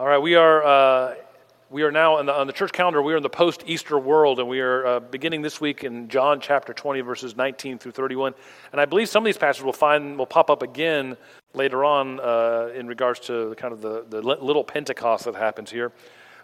All right, we are, uh, we are now on the, on the church calendar, we are in the post Easter world, and we are uh, beginning this week in John chapter 20, verses 19 through 31. And I believe some of these passages will, find, will pop up again later on uh, in regards to kind of the, the little Pentecost that happens here.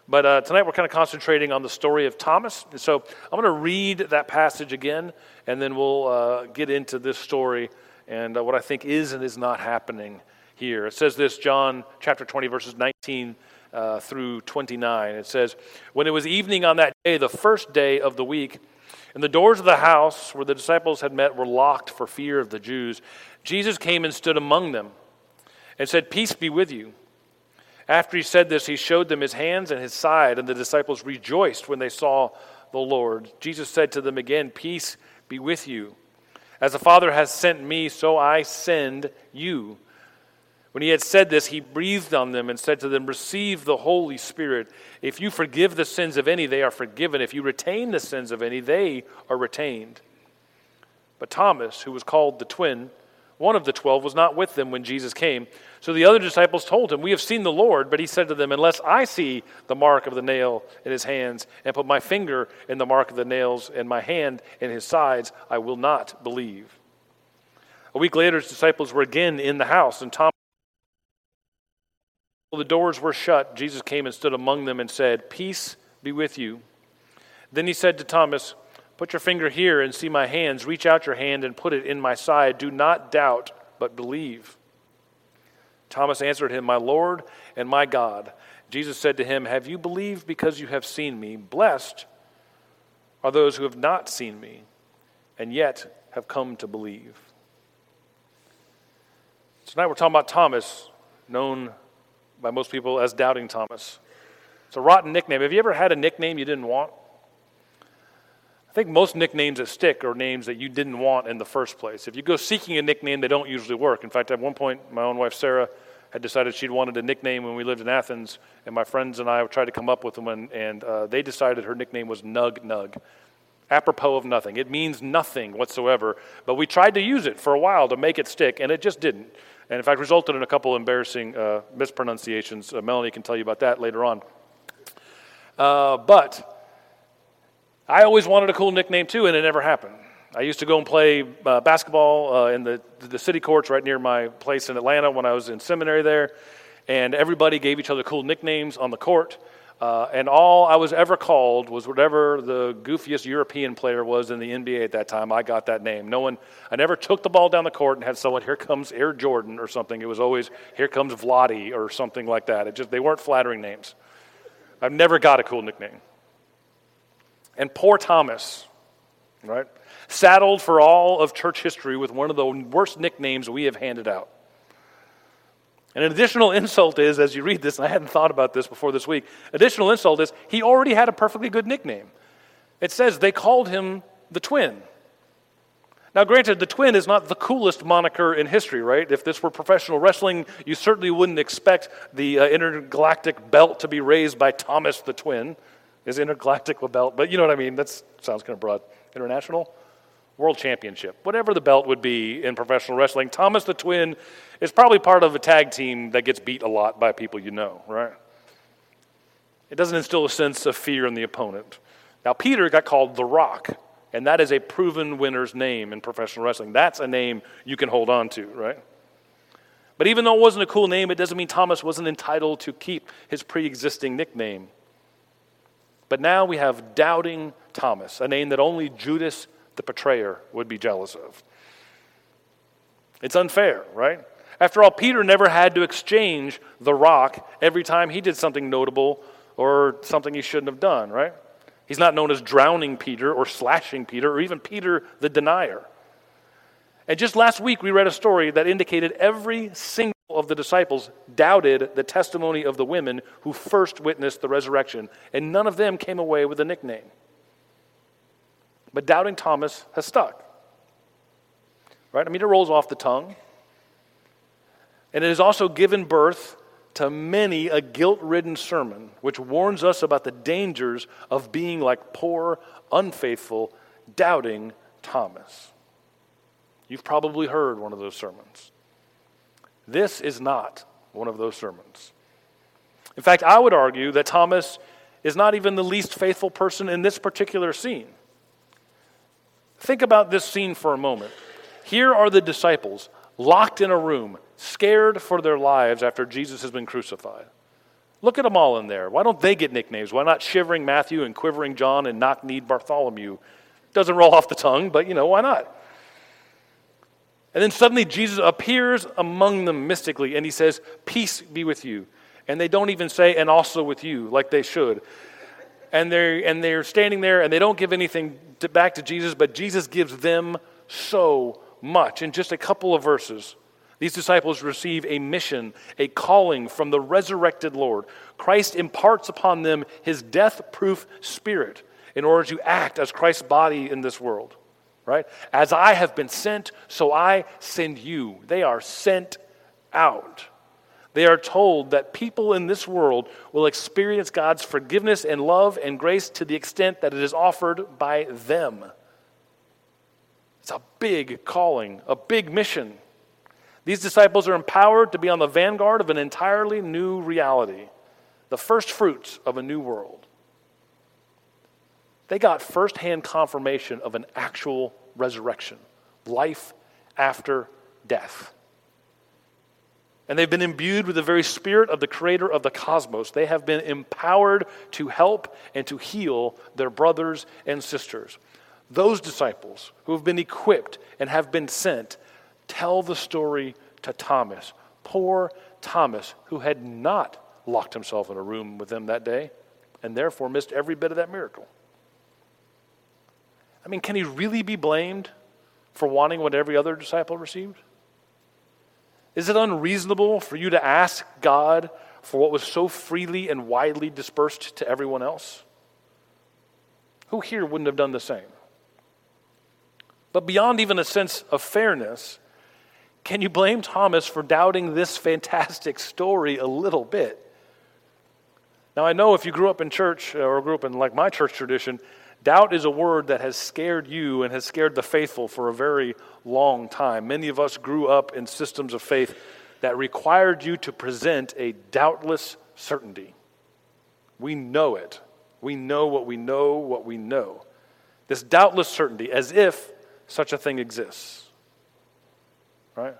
But uh, tonight we're kind of concentrating on the story of Thomas. So I'm going to read that passage again, and then we'll uh, get into this story and uh, what I think is and is not happening here. It says this, John chapter 20, verses 19 uh, through 29. It says, When it was evening on that day, the first day of the week, and the doors of the house where the disciples had met were locked for fear of the Jews, Jesus came and stood among them and said, Peace be with you. After he said this, he showed them his hands and his side, and the disciples rejoiced when they saw the Lord. Jesus said to them again, Peace be with you. As the Father has sent me, so I send you. When he had said this, he breathed on them and said to them, Receive the Holy Spirit. If you forgive the sins of any, they are forgiven. If you retain the sins of any, they are retained. But Thomas, who was called the twin, one of the twelve, was not with them when Jesus came. So the other disciples told him, We have seen the Lord. But he said to them, Unless I see the mark of the nail in his hands, and put my finger in the mark of the nails, and my hand in his sides, I will not believe. A week later, his disciples were again in the house, and Thomas the doors were shut, Jesus came and stood among them and said, Peace be with you. Then he said to Thomas, Put your finger here and see my hands. Reach out your hand and put it in my side. Do not doubt, but believe. Thomas answered him, My Lord and my God. Jesus said to him, Have you believed because you have seen me? Blessed are those who have not seen me and yet have come to believe. Tonight we're talking about Thomas, known by most people as Doubting Thomas. It's a rotten nickname. Have you ever had a nickname you didn't want? I think most nicknames that stick are names that you didn't want in the first place. If you go seeking a nickname, they don't usually work. In fact, at one point, my own wife Sarah had decided she'd wanted a nickname when we lived in Athens, and my friends and I tried to come up with one, and uh, they decided her nickname was Nug Nug. Apropos of nothing. It means nothing whatsoever, but we tried to use it for a while to make it stick, and it just didn't and in fact resulted in a couple embarrassing uh, mispronunciations. Uh, Melanie can tell you about that later on. Uh, but I always wanted a cool nickname too, and it never happened. I used to go and play uh, basketball uh, in the, the city courts right near my place in Atlanta when I was in seminary there, and everybody gave each other cool nicknames on the court. Uh, and all I was ever called was whatever the goofiest European player was in the NBA at that time. I got that name. No one, I never took the ball down the court and had someone, here comes Air Jordan or something. It was always, here comes Vladi or something like that. It just, they weren't flattering names. I've never got a cool nickname. And poor Thomas, right? Saddled for all of church history with one of the worst nicknames we have handed out. And an additional insult is, as you read this, and I hadn't thought about this before this week, additional insult is he already had a perfectly good nickname. It says they called him the twin. Now, granted, the twin is not the coolest moniker in history, right? If this were professional wrestling, you certainly wouldn't expect the uh, intergalactic belt to be raised by Thomas the twin. Is intergalactic a belt? But you know what I mean? That sounds kind of broad. International? World Championship, whatever the belt would be in professional wrestling. Thomas the Twin is probably part of a tag team that gets beat a lot by people you know, right? It doesn't instill a sense of fear in the opponent. Now, Peter got called the Rock, and that is a proven winner's name in professional wrestling. That's a name you can hold on to, right? But even though it wasn't a cool name, it doesn't mean Thomas wasn't entitled to keep his pre existing nickname. But now we have Doubting Thomas, a name that only Judas the betrayer would be jealous of. It's unfair, right? After all, Peter never had to exchange the rock every time he did something notable or something he shouldn't have done, right? He's not known as drowning Peter or slashing Peter or even Peter the denier. And just last week, we read a story that indicated every single of the disciples doubted the testimony of the women who first witnessed the resurrection, and none of them came away with a nickname. But doubting Thomas has stuck. Right? I mean, it rolls off the tongue. And it has also given birth to many a guilt ridden sermon, which warns us about the dangers of being like poor, unfaithful, doubting Thomas. You've probably heard one of those sermons. This is not one of those sermons. In fact, I would argue that Thomas is not even the least faithful person in this particular scene. Think about this scene for a moment. Here are the disciples locked in a room, scared for their lives after Jesus has been crucified. Look at them all in there. Why don't they get nicknames? Why not Shivering Matthew and Quivering John and Knock Kneed Bartholomew? Doesn't roll off the tongue, but you know, why not? And then suddenly Jesus appears among them mystically and he says, Peace be with you. And they don't even say, and also with you, like they should. And they're, and they're standing there and they don't give anything to, back to Jesus, but Jesus gives them so much. In just a couple of verses, these disciples receive a mission, a calling from the resurrected Lord. Christ imparts upon them his death proof spirit in order to act as Christ's body in this world. Right? As I have been sent, so I send you. They are sent out. They are told that people in this world will experience God's forgiveness and love and grace to the extent that it is offered by them. It's a big calling, a big mission. These disciples are empowered to be on the vanguard of an entirely new reality, the first fruits of a new world. They got firsthand confirmation of an actual resurrection, life after death. And they've been imbued with the very spirit of the creator of the cosmos. They have been empowered to help and to heal their brothers and sisters. Those disciples who have been equipped and have been sent tell the story to Thomas. Poor Thomas, who had not locked himself in a room with them that day and therefore missed every bit of that miracle. I mean, can he really be blamed for wanting what every other disciple received? Is it unreasonable for you to ask God for what was so freely and widely dispersed to everyone else? Who here wouldn't have done the same? But beyond even a sense of fairness, can you blame Thomas for doubting this fantastic story a little bit? Now, I know if you grew up in church uh, or grew up in like my church tradition, Doubt is a word that has scared you and has scared the faithful for a very long time. Many of us grew up in systems of faith that required you to present a doubtless certainty. We know it. We know what we know, what we know. This doubtless certainty, as if such a thing exists. Right?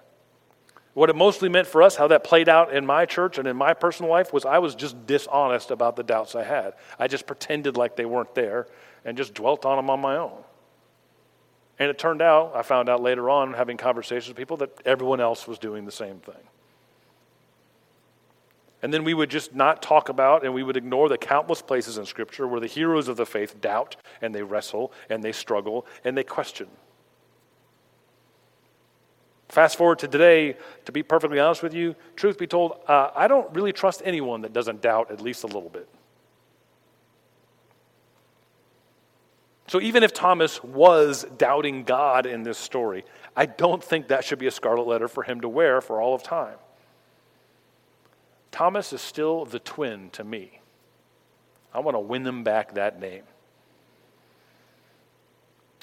What it mostly meant for us, how that played out in my church and in my personal life, was I was just dishonest about the doubts I had. I just pretended like they weren't there and just dwelt on them on my own. And it turned out, I found out later on, having conversations with people, that everyone else was doing the same thing. And then we would just not talk about and we would ignore the countless places in Scripture where the heroes of the faith doubt and they wrestle and they struggle and they question. Fast forward to today, to be perfectly honest with you, truth be told, uh, I don't really trust anyone that doesn't doubt at least a little bit. So even if Thomas was doubting God in this story, I don't think that should be a scarlet letter for him to wear for all of time. Thomas is still the twin to me. I want to win them back that name.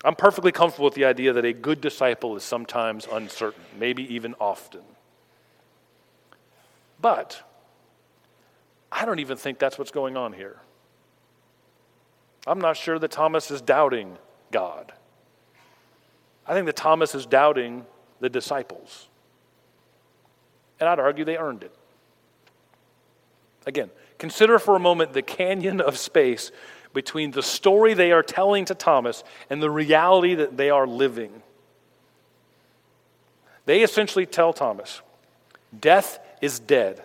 I'm perfectly comfortable with the idea that a good disciple is sometimes uncertain, maybe even often. But I don't even think that's what's going on here. I'm not sure that Thomas is doubting God. I think that Thomas is doubting the disciples. And I'd argue they earned it. Again, consider for a moment the canyon of space between the story they are telling to Thomas and the reality that they are living. They essentially tell Thomas, Death is dead.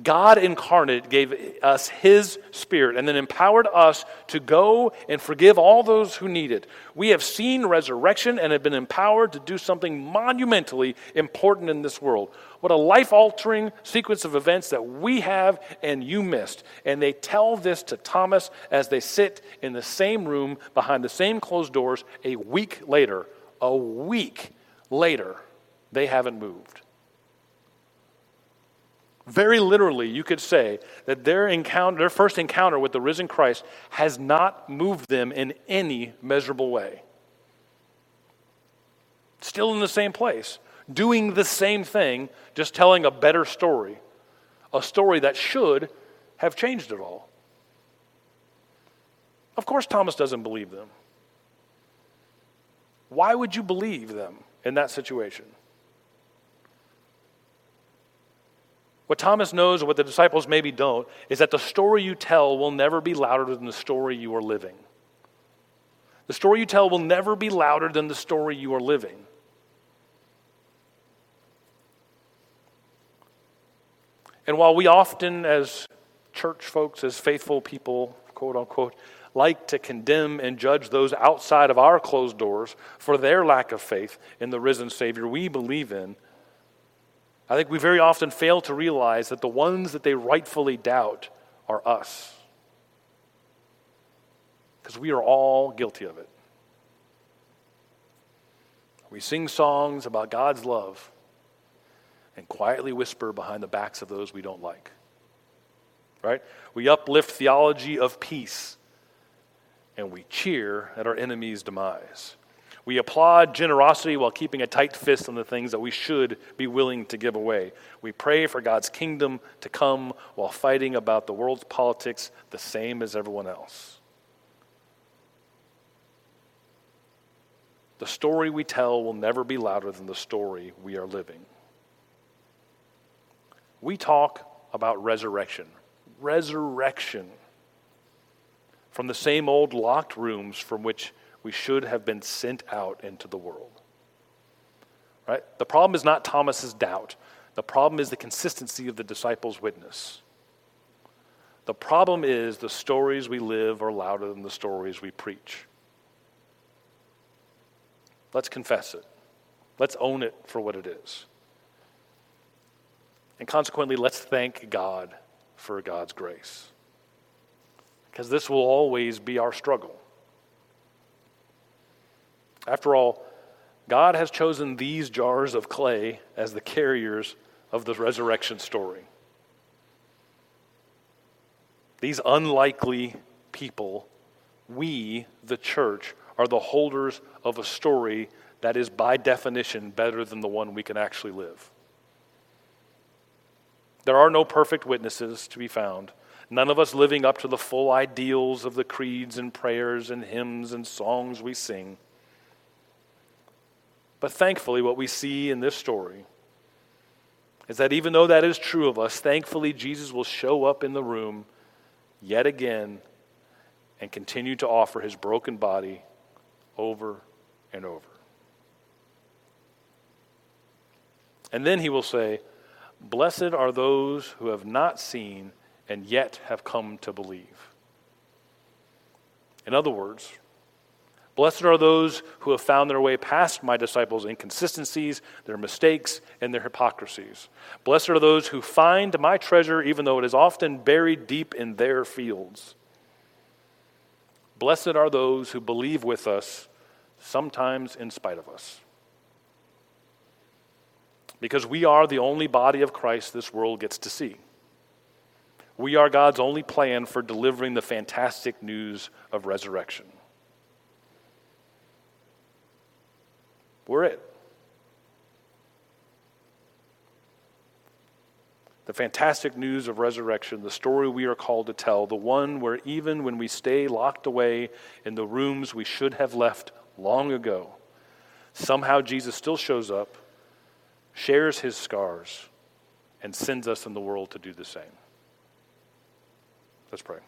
God incarnate gave us His Spirit and then empowered us to go and forgive all those who need it. We have seen resurrection and have been empowered to do something monumentally important in this world. What a life altering sequence of events that we have and you missed. And they tell this to Thomas as they sit in the same room behind the same closed doors a week later. A week later, they haven't moved. Very literally, you could say that their encounter, their first encounter with the risen Christ has not moved them in any measurable way. Still in the same place, doing the same thing, just telling a better story. A story that should have changed it all. Of course, Thomas doesn't believe them. Why would you believe them in that situation? What Thomas knows, what the disciples maybe don't, is that the story you tell will never be louder than the story you are living. The story you tell will never be louder than the story you are living. And while we often, as church folks, as faithful people, quote unquote, like to condemn and judge those outside of our closed doors for their lack of faith in the risen Savior we believe in, I think we very often fail to realize that the ones that they rightfully doubt are us. Because we are all guilty of it. We sing songs about God's love and quietly whisper behind the backs of those we don't like. Right? We uplift theology of peace and we cheer at our enemy's demise. We applaud generosity while keeping a tight fist on the things that we should be willing to give away. We pray for God's kingdom to come while fighting about the world's politics the same as everyone else. The story we tell will never be louder than the story we are living. We talk about resurrection. Resurrection from the same old locked rooms from which we should have been sent out into the world. Right? The problem is not Thomas's doubt. The problem is the consistency of the disciples' witness. The problem is the stories we live are louder than the stories we preach. Let's confess it. Let's own it for what it is. And consequently, let's thank God for God's grace because this will always be our struggle. After all, God has chosen these jars of clay as the carriers of the resurrection story. These unlikely people, we, the church, are the holders of a story that is by definition better than the one we can actually live. There are no perfect witnesses to be found none of us living up to the full ideals of the creeds and prayers and hymns and songs we sing. But thankfully, what we see in this story is that even though that is true of us, thankfully, Jesus will show up in the room yet again and continue to offer his broken body over and over. And then he will say, Blessed are those who have not seen and yet have come to believe. In other words, blessed are those who have found their way past my disciples' inconsistencies, their mistakes, and their hypocrisies. Blessed are those who find my treasure, even though it is often buried deep in their fields. Blessed are those who believe with us, sometimes in spite of us. Because we are the only body of Christ this world gets to see. We are God's only plan for delivering the fantastic news of resurrection. We're it. The fantastic news of resurrection, the story we are called to tell, the one where even when we stay locked away in the rooms we should have left long ago, somehow Jesus still shows up, shares his scars, and sends us in the world to do the same. Let's pray.